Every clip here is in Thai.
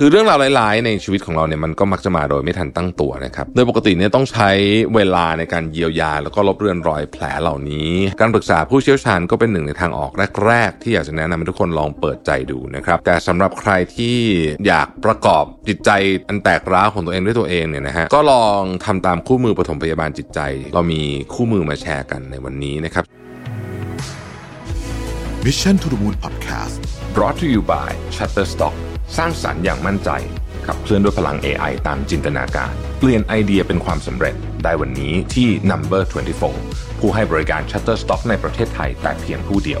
คือเรื่องราวร้าย ๆ ในชีวิตของเราเนี่ยมันก็มักจะมาโดยไม่ทันตั้งตัวนะครับโดยปกติเนี่ยต้องใช้เวลาในการเยียวยา แล้วก็ลบเลือนรอยแผลเหล่านี้ การปรึกษาผู้เชี่ยวชาญก็เป็นหนึ่งในทางออกแรก ๆ ที่อยากจะแนะนำให้ทุกคนลองเปิดใจดูนะครับแต่สำหรับใครที่อยากประกอบจิตใจอันแตกร้าวของตัวเองด้วยตัวเองเนี่ยนะฮะก็ลองทำตามคู่มือปฐมพยาบาลจิตใจ เรามีคู่มือมาแชร์กันในวันนี้นะครับ Mission to the Moon Podcast brought to you by Shutterstock สร้างสรรค์อย่างมั่นใจ ขับเคลื่อนด้วยพลัง AI ตามจินตนาการ เปลี่ยนไอเดียเป็นความสำเร็จได้วันนี้ที่ Number 24 ผู้ให้บริการ Shutterstock ในประเทศไทยแต่เพียงผู้เดียว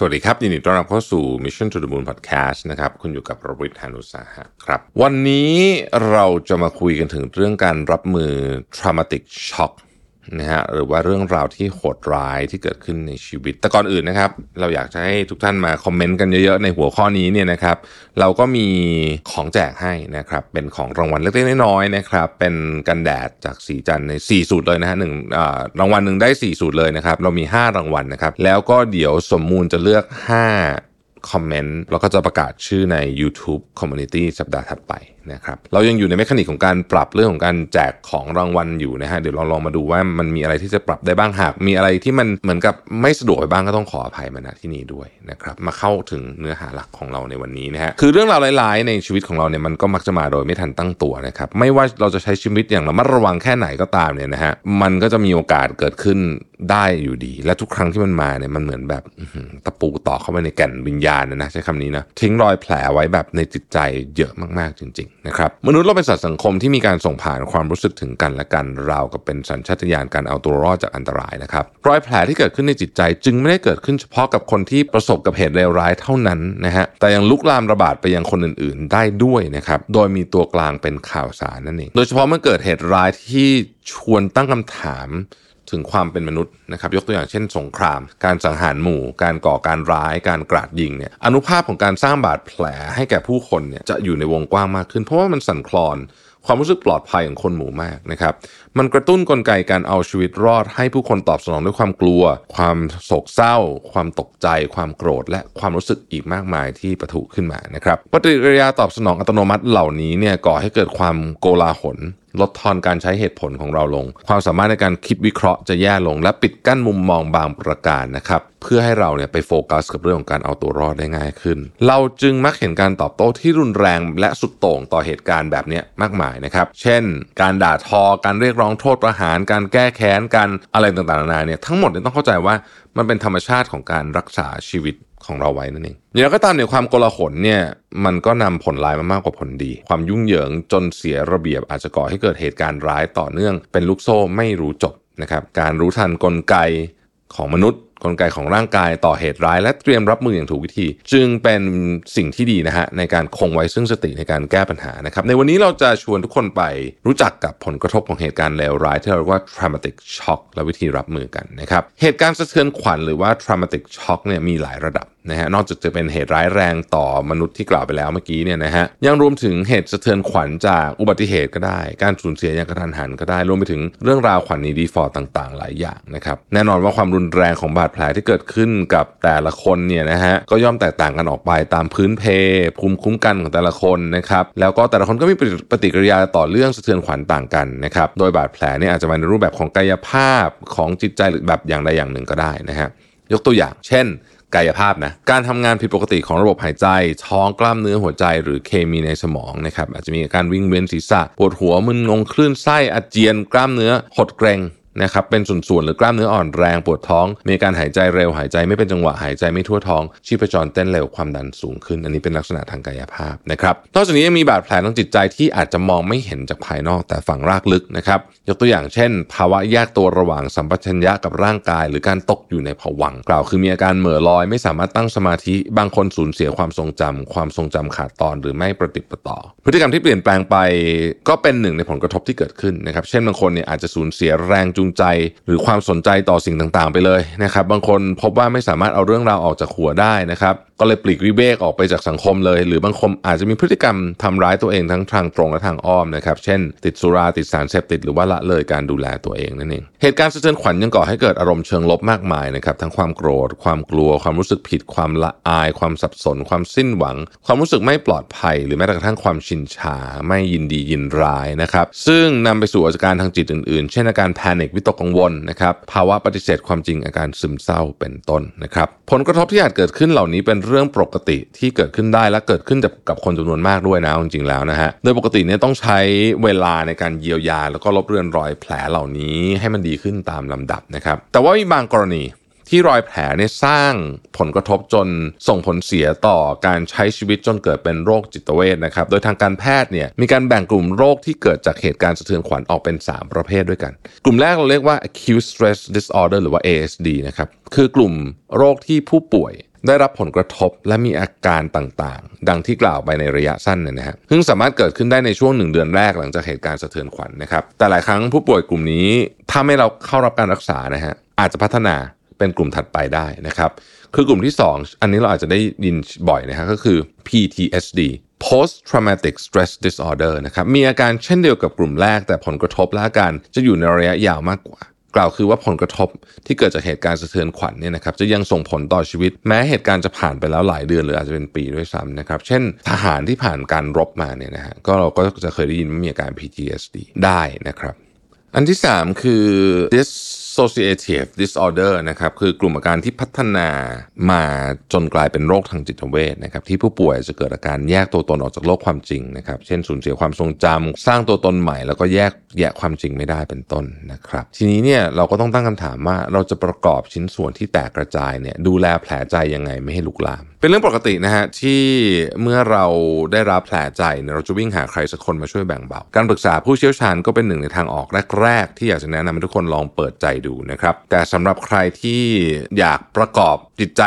สวัสดีครับ ยินดีต้อนรับเข้าสู่ Mission to the Moon Podcast นะครับ คุณอยู่กับโรบิทฮานุสาหะครับ วันนี้เราจะมาคุยกันถึงเรื่องการรับมือ traumatic shock นะฮะหรือว่าเรื่องราวที่โหดร้ายที่เกิดขึ้นในชีวิต แต่ก่อนอื่นนะครับ เราอยากจะให้ทุกท่านมาคอมเมนต์กันเยอะๆ ในหัวข้อนี้เนี่ยนะครับ เราก็มีของแจกให้นะครับ เป็นของรางวัลเล็กๆน้อยๆนะครับ เป็นกันแดดจากสีจันใน4สูตรเลยนะฮะหนึ่งรางวัลหนึ่งได้ 4 สูตรเลยนะครับ เรามี 5 รางวัลนะครับ แล้วก็เดี๋ยวสมมูลจะเลือก 5 คอมเมนต์แล้วก็จะประกาศชื่อใน YouTube Community สัปดาห์ถัดไปนะครับเรายังอยู่ในเมคานิกของการปรับเรื่องของการแจกของรางวัลอยู่นะฮะเดี๋ยวเราลองมาดูว่ามันมีอะไรที่จะปรับได้บ้างหาก มีอะไรที่มันเหมือนกับไม่สะดวกไปบ้างก็ต้องขออภัยมาณที่นี้ด้วยนะครับมาเข้าถึงเนื้อหาหลักของเราในวันนี้นะฮะคือเรื่องราวร้าย ๆ ในชีวิตของเราเนี่ยมันก็มักจะมาโดยไม่ทันตั้งตัวนะครับไม่ว่าเราจะใช้ชีวิตอย่างระมัดระวังแค่ไหนก็ตามเนี่ยนะฮะมันก็จะมีโอกาสเกิดขึ้นได้อยู่ดี และทุกครั้งที่มันมาเนี่ยมันเหมือนแบบตะปูตอกเข้าไปในแก่นวิญญาณนะนะใช้คำนี้นะทิ้งรอยแผลไว้แบบในจิตใจเยอะมากๆจริง ๆ นะครับมนุษย์เราเป็นสัตว์สังคมที่มีการส่งผ่านความรู้สึกถึงกันและกันราวกับเป็นสัญชาตญาณการเอาตัวรอดจากอันตรายนะครับรอยแผลที่เกิดขึ้นในจิตใจจึงไม่ได้เกิดขึ้นเฉพาะกับคนที่ประสบกับเหตุเลวร้ายเท่านั้นนะฮะแต่ยังลุกลามระบาดไปยังคนอื่น ๆ ได้ด้วยนะครับโดยมีตัวกลางเป็นข่าวสารนั่นเองโดยเฉพาะเมื่อเกิดเหตุร้ายที่ชวนตั้งคำถาม ถึงความเป็นมนุษย์นะครับ ยกตัวอย่างเช่น สงคราม การสังหารหมู่ การก่อการร้าย การกราดยิงเนี่ย อนุภาพของการสร้างบาดแผลให้แก่ผู้คนเนี่ยจะอยู่ในวงกว้างมากขึ้น เพราะว่ามันสั่นคลอน ความรู้สึกปลอดภัยของคนหมู่มากนะครับ มันกระตุ้นกลไกการเอาชีวิตรอด ให้ผู้คนตอบสนองด้วยความกลัว ความโศกเศร้า ความตกใจ ความโกรธ และความรู้สึกอีกมากมายที่ประทุขึ้นมานะครับ ปฏิกิริยาตอบสนองอัตโนมัติเหล่านี้เนี่ยก่อให้เกิดความโกลาหลลดทอนการใช้เหตุผลของเราลง ความสามารถในการคิดวิเคราะห์จะแย่ลง และปิดกั้นมุมมองบางประการนะครับ เพื่อให้เราเนี่ยไปโฟกัสกับเรื่องของการเอาตัวรอดได้ง่ายขึ้น เราจึงมักเห็นการตอบโต้ที่รุนแรงและสุดโต่งต่อเหตุการณ์แบบนี้มากมายนะครับ เช่น การด่าทอ การเรียกร้องโทษประหาร การแก้แค้น การอะไรต่างๆนานาเนี่ยทั้งหมดเนี่ยต้องเข้าใจว่ามันเป็นธรรมชาติของการรักษาชีวิต ของเราไว้นั่นเองอย่างไรก็ตามเนี่ยความโกลาหลเนี่ยมันก็นำผลร้ายมามากกว่าผลดี ความยุ่งเหยิงจนเสียระเบียบอาจจะก่อให้เกิดเหตุการณ์ร้ายต่อเนื่อง เป็นลูกโซ่ไม่รู้จบนะครับการรู้ทันกลไกของมนุษย์ กลไกของร่างกายต่อเหตุร้าย และเตรียมรับมืออย่างถูกวิธี จึงเป็นสิ่งที่ดีนะฮะในการคงไว้ซึ่งสติในการแก้ปัญหานะครับในวันนี้เราจะชวนทุกคนไปรู้จักกับผลกระทบของเหตุการณ์เลวร้ายที่เราเรียกว่า traumatic shock และวิธีรับมือกันนะครับเหตุการณ์สะเทือนขวัญหรือว่า traumatic shock เนี่ยมีหลายระดับ นะฮะนอกจากจะเป็นเหตุร้ายแรงต่อมนุษย์ที่กล่าวไปแล้วเมื่อกี้เนี่ยนะฮะยังรวมถึงเหตุสะเทือนขวัญจากอุบัติเหตุก็ได้ การสูญเสียอย่างกระทันหันก็ได้ รวมไปถึงเรื่องราวขวัญนีดีฟอร์ต่างๆ หลายอย่างนะครับแน่นอนว่าความรุนแรงของบาดแผลที่เกิดขึ้นกับแต่ละคนเนี่ยนะฮะก็ย่อมแตกต่างกันออกไปตามพื้นเพภูมิคุ้มกันของแต่ละคนนะครับแล้วก็แต่ละคนก็มีปฏิกิริยาต่อเรื่องสะเทือนขวัญต่างกันนะครับโดยบาดแผลเนี่ยอาจจะมาในรูปแบบของกายภาพของจิตใจหรือแบบอย่างใดอย่างหนึ่งก็ได้นะฮะยกตัวอย่าง เช่น กายภาพนะ การทำงานผิดปกติของระบบหายใจ ท้องกล้ามเนื้อหัวใจ หรือเคมีในสมองนะครับ อาจจะมีอาการวิ่งเวียนศีรษะ ปวดหัวมึนงงคลื่นไส้อาเจียน กล้ามเนื้อหดเกร็ง นะครับเป็นส่วนๆหรือกล้ามเนื้ออ่อนแรงปวดท้อง มีการหายใจเร็วหายใจไม่เป็นจังหวะหายใจไม่ทั่วท้อง ชีพจรเต้นเร็วความดันสูงขึ้น อันนี้เป็นลักษณะทางกายภาพนะครับนอกจากนี้ยังมีบาดแผลทางจิตใจที่อาจจะมองไม่เห็นจากภายนอกแต่ฝังรากลึกนะครับยกตัวอย่างเช่น ภาวะแยกตัวระหว่างสัมปชัญญะกับร่างกาย หรือการตกอยู่ในผวังกล่าว คือมีอาการเหม่อลอย ไม่สามารถตั้งสมาธิบางคนสูญเสียความทรงจำความทรงจำขาดตอนหรือไม่ประติดประต่อ พฤติกรรมที่เปลี่ยนแปลงไปก็เป็นหนึ่งในผลกระทบที่เกิดขึ้นนะครับเช่นบางคนเนี่ยอาจจะสูญเสียแรงจูงใจหรือความสนใจต่อสิ่งต่างๆ ไปเลยนะครับ บางคนพบว่าไม่สามารถเอาเรื่องราวออกจากหัวได้นะครับ ก็เลยปลีกวิเวกออกไปจากสังคมเลย หรือบางคนอาจจะมีพฤติกรรมทำร้ายตัวเองทั้งทางตรงและทางอ้อมนะครับ เช่น ติดสุราติดสารเสพติดหรือว่าละเลยการดูแลตัวเองนั่นเองเหตุการณ์สะเทือนขวัญยังก่อให้เกิดอารมณ์เชิงลบมากมายนะครับทั้งความโกรธ ความกลัว ความรู้สึกผิด ความละอาย ความสับสน ความสิ้นหวัง ความรู้สึกไม่ปลอดภัย หรือแม้กระทั่งความชินชาไม่ยินดียินร้ายนะครับ ซึ่งนำไปสู่อาการทางจิตอื่นๆ เช่นอาการแพนิควิตกกังวลนะครับภาวะปฏิเสธความจริงอาการซึมเศร้าเป็นต้นนะครับผลกระทบที่อาจเกิดขึ้นเหล่านี้เป็นเรื่องปกติที่เกิดขึ้นได้และเกิดขึ้นกับคนจำนวนมากด้วยนะจริงๆแล้วนะฮะโดยปกติเนี่ยต้องใช้เวลาในการเยียวยา แล้วก็ลบเลือนรอยแผลเหล่านี้ให้มันดีขึ้นตามลำดับนะครับแต่ว่ามีบางกรณี ที่รอยแผลเนี่ยสร้างผลกระทบจนส่งผลเสียต่อการใช้ชีวิตจนเกิดเป็นโรคจิตเวชนะครับ โดยทางการแพทย์เนี่ยมีการแบ่งกลุ่มโรคที่เกิดจากเหตุการณ์สะเทือนขวัญออกเป็น 3 ประเภทด้วยกัน กลุ่มแรกเราเรียกว่า acute stress disorder หรือว่า ASD นะครับคือกลุ่มโรคที่ผู้ป่วยได้รับผลกระทบและมีอาการต่างๆ ดังที่กล่าวไปในระยะสั้นเนี่ยนะฮะซึ่งสามารถเกิดขึ้นได้ในช่วงหนึ่งเดือนแรกหลังจากเหตุการณ์สะเทือนขวัญนนะครับ แต่หลายครั้งผู้ป่วยกลุ่มนี้ ถ้าไม่เราเข้ารับการรักษานะฮะอาจจะพัฒนา เป็นกลุ่มถัดไปได้นะครับ คือกลุ่มที่ 2 อันนี้เราอาจจะได้ยินบ่อยนะฮะก็คือ PTSD post traumatic stress disorder นะครับมีอาการเช่นเดียวกับกลุ่มแรก แต่ผลกระทบและอาการจะอยู่ในระยะยาวมากกว่า กล่าวคือว่าผลกระทบที่เกิดจากเหตุการณ์สะเทือนขวัญเนี่ยนะครับจะยังส่งผลต่อชีวิต แม้เหตุการณ์จะผ่านไปแล้วหลายเดือนหรืออาจจะเป็นปีด้วยซ้ำนะครับเช่นทหารที่ผ่านการรบมาเนี่ยนะฮะก็เราก็จะเคยได้ยินว่ามีอาการ PTSD ได้นะครับ อันที่ 3 คือ dissociative disorder นะครับคือกลุ่มอาการที่พัฒนามาจนกลายเป็นโรคทางจิตเวชนะครับที่ผู้ป่วยจะเกิดอาการแยกตัวตนออกจากโลกความจริงนะครับเช่นสูญเสียความทรงจำสร้างตัวตนใหม่ แล้วก็แยกแยกความจริงไม่ได้เป็นต้นนะครับ ทีนี้เนี่ยเราก็ต้องตั้งคำถามว่าเราจะประกอบชิ้นส่วนที่แตกกระจายเนี่ยดูแลแผลใจยังไงไม่ให้ลุกลามเป็นเรื่องปกตินะฮะที่เมื่อเราได้รับแผลใจเราจะวิ่งหาใครสักคนมาช่วยแบ่งเบา การปรึกษาผู้เชี่ยวชาญก็เป็นหนึ่งในทางออกแรก ๆ ที่อยากจะแนะนำให้ทุกคนลองเปิดใจดูนะครับ แต่สำหรับใครที่อยากประกอบจิตใจ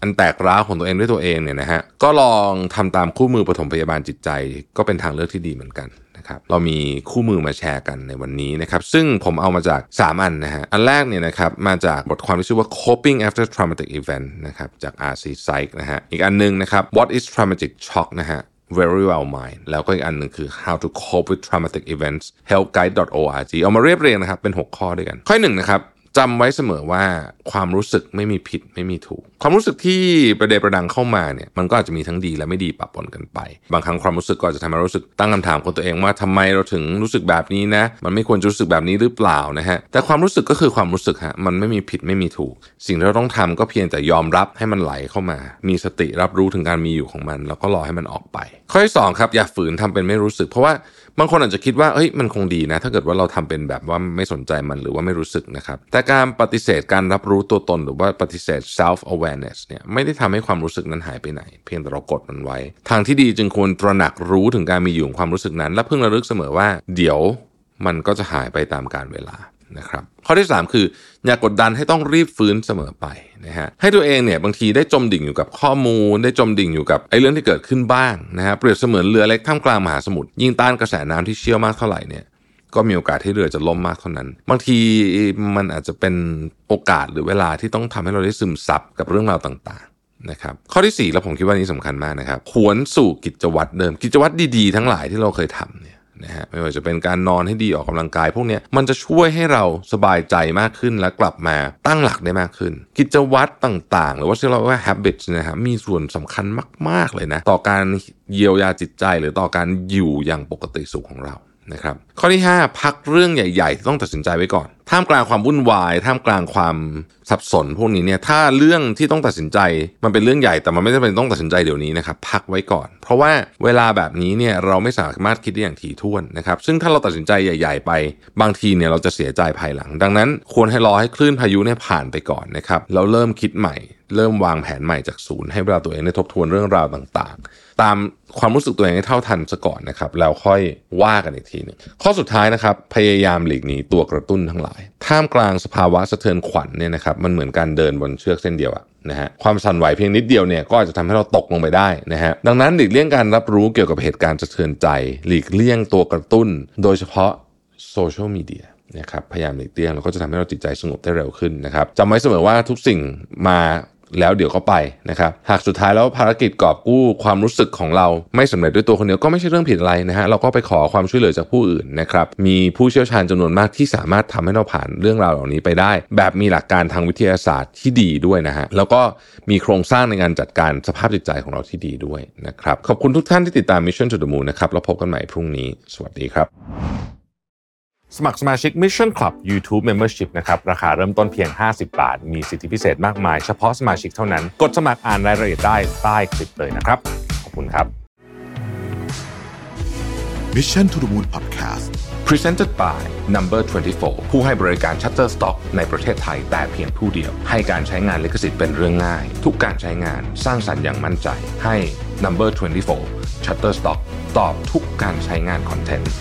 อันแตกร้าวของตัวเองด้วยตัวเองเนี่ยนะฮะก็ลองทำตามคู่มือปฐมพยาบาลจิตใจ ก็เป็นทางเลือกที่ดีเหมือนกัน นะครับเรามีคู่มือมาแชร์กันในวันนี้นะครับซึ่งผมเอามาจาก 3 อันนะฮะอันแรกเนี่ยนะครับมาจากบทความที่ชื่อว่า coping after traumatic event นะครับจาก RC Psych นะฮะอีกอันนึงนะครับ what is traumatic shock นะฮะ very well mind แล้วก็อีกอันหนึ่งคือ how to cope with traumatic events helpguide.org เอามาเรียบเรียงนะครับ เป็น 6 ข้อด้วยกัน ข้อหนึ่งนะครับ จำไว้เสมอว่าความรู้สึกไม่มีผิดไม่มีถูก ความรู้สึกที่ประเดประดังเข้ามาเนี่ยมันก็อาจจะมีทั้งดีและไม่ดีปะปนกันไป บางครั้งความรู้สึกก็จะทำให้รู้สึกตั้งคำถามกับตัวเองว่าทำไมเราถึงรู้สึกแบบนี้นะ มันไม่ควรจะรู้สึกแบบนี้หรือเปล่านะฮะแต่ความรู้สึกก็คือความรู้สึกฮะมันไม่มีผิดไม่มีถูก สิ่งที่เราต้องทำก็เพียงแต่ยอมรับให้มันไหลเข้ามา มีสติรับรู้ถึงการมีอยู่ของมัน แล้วก็รอให้มันออกไปข้อที่สองครับอย่าฝืนทำเป็นไม่รู้สึก เพราะว่าบางคนอาจจะคิดว่าเอ้ยมันคงดีนะ ถ้าเกิดว่าเราทำเป็นแบบว่าไม่สนใจมันหรือว่าไม่รู้สึกนะครับแต่การปฏิเสธการรับรู้ตัวตนหรือว่าปฏิเสธ self awareness เนี่ยไม่ได้ทำให้ความรู้สึกนั้นหายไปไหน เพียงแต่เรากดมันไว้ ทางที่ดีจึงควรตระหนักรู้ถึงการมีอยู่ของความรู้สึกนั้น และเพิ่งระลึกเสมอว่า เดี๋ยวมันก็จะหายไปตามกาลเวลา นะครับข้อที่ 3 คือ อย่ากกดดันให้ต้องรีบฟื้นเสมอไปนะฮะให้ตัวเองเนี่ยบางทีได้จมดิ่งอยู่กับข้อมูล ได้จมดิ่งอยู่กับไอ้เรื่องที่เกิดขึ้นบ้างนะฮะเปรียบเสมือนเรือเล็กท่ามกลางมหาสมุทรยิ่งต้านกระแสน้ำที่เชี่ยวมากเท่าไหร่เนี่ยก็มีโอกาสที่เรือจะล่มมากเท่านั้น บางทีมันอาจจะเป็นโอกาสหรือเวลาที่ต้องทำให้เราได้ซึมซับกับเรื่องราวต่างๆนะครับข้อที่4แล้วผมคิดว่านี้สำคัญมากนะครับหวนสู่กิจวัตรเดิม กิจวัตรดีๆ ทั้งหลายที่เราเคยทำเนะฮะไม่ว่าจะเป็นการนอนให้ดีออกกำลังกาย พวกนี้มันจะช่วยให้เราสบายใจมากขึ้นและกลับมาตั้งหลักได้มากขึ้น กิจวัตรต่างๆ หรือว่าที่เราเรียกว่า habits นะฮะมีส่วนสำคัญมาก ๆ เลยนะ ต่อการเยียวยาจิตใจหรือต่อการอยู่อย่างปกติสุขของเรานะครับข้อที่ 5 พักเรื่องใหญ่ๆที่ต้องตัดสินใจไว้ก่อน ท่ามกลางความวุ่นวาย ท่ามกลางความสับสนพวกนี้เนี่ยถ้าเรื่องที่ต้องตัดสินใจมันเป็นเรื่องใหญ่แต่มันไม่จำเป็นต้องตัดสินใจเดี๋ยวนี้นะครับพักไว้ก่อน เพราะว่าเวลาแบบนี้เนี่ยเราไม่สามารถคิดได้อย่างถี่ถ้วนนะครับซึ่งถ้าเราตัดสินใจใหญ่ ๆ ไป บางทีเนี่ยเราจะเสียใจภายหลัง ดังนั้นควรให้รอให้คลื่นพายุเนี่ยผ่านไปก่อนนะครับแล้วเริ่มคิดใหม่ เริ่มวางแผนใหม่จากศูนย์ให้เวลาตัวเองได้ทบทวนเรื่องราวต่างๆ ตามความรู้สึกตัวเองให้เท่าทันซะก่อนนะครับแล้วค่อยว่ากันอีกทีหนึงข้อสุดท้ายนะครับ พยายามหลีกหนีตัวกระตุ้นทั้งหลาย ท่ามกลางสภาวะสะเทือนขวัญเนี่ยนะครับมันเหมือนการเดินบนเชือกเส้นเดียวอะนะฮะความสั่นไหวเพียงนิดเดียวเนี่ยก็อาจจะทำให้เราตกลงไปได้นะฮะดังนั้นหลีกเลี่ยงการรับรู้เกี่ยวกับเหตุการณ์สะเทือนใจ หลีกเลี่ยงตัวกระตุ้น โดยเฉพาะโซเชียลมีเดียนะครับพยายามหลีกเลี่ยงแล้วก็จะทำให้เราจิตใจสงบได้เร็วขึ้นนะครับจำไว้เสมอว่าทุกสิ่งมา แล้วเดี๋ยวก็ไปนะครับหากสุดท้ายแล้วภารกิจกอบกู้ความรู้สึกของเราไม่สำเร็จด้วยตัวคนเดียวก็ไม่ใช่เรื่องผิดอะไรนะฮะเราก็ไปขอความช่วยเหลือจากผู้อื่นนะครับมีผู้เชี่ยวชาญจำนวนมากที่สามารถทำให้เราผ่านเรื่องราวเหล่านี้ไปได้ แบบมีหลักการทางวิทยาศาสตร์ที่ดีด้วยนะฮะแล้วก็มีโครงสร้างในการจัดการสภาพจิตใจของเราที่ดีด้วยนะครับขอบคุณทุกท่านที่ติดตาม Mission to the Moon นะครับแล้วพบกันใหม่พรุ่งนี้ สวัสดีครับ สมัครสมาชิก Mission Club YouTube Membership นะครับ ราคาเริ่มต้นเพียง 50 บาท มีสิทธิพิเศษมากมาย เฉพาะสมาชิกเท่านั้น กดสมัครอ่านรายละเอียดได้ใต้คลิปเลยนะครับ ขอบคุณครับ Mission to the Moon Podcast Presented by Number 24 ผู้ให้บริการ Shutterstock ในประเทศไทยแต่เพียงผู้เดียว ให้การใช้งานลิขสิทธิ์เป็นเรื่องง่าย ทุกการใช้งานสร้างสรรค์อย่างมั่นใจ ให้ Number 24 Shutterstock ตอบทุกการใช้งานคอนเทนต์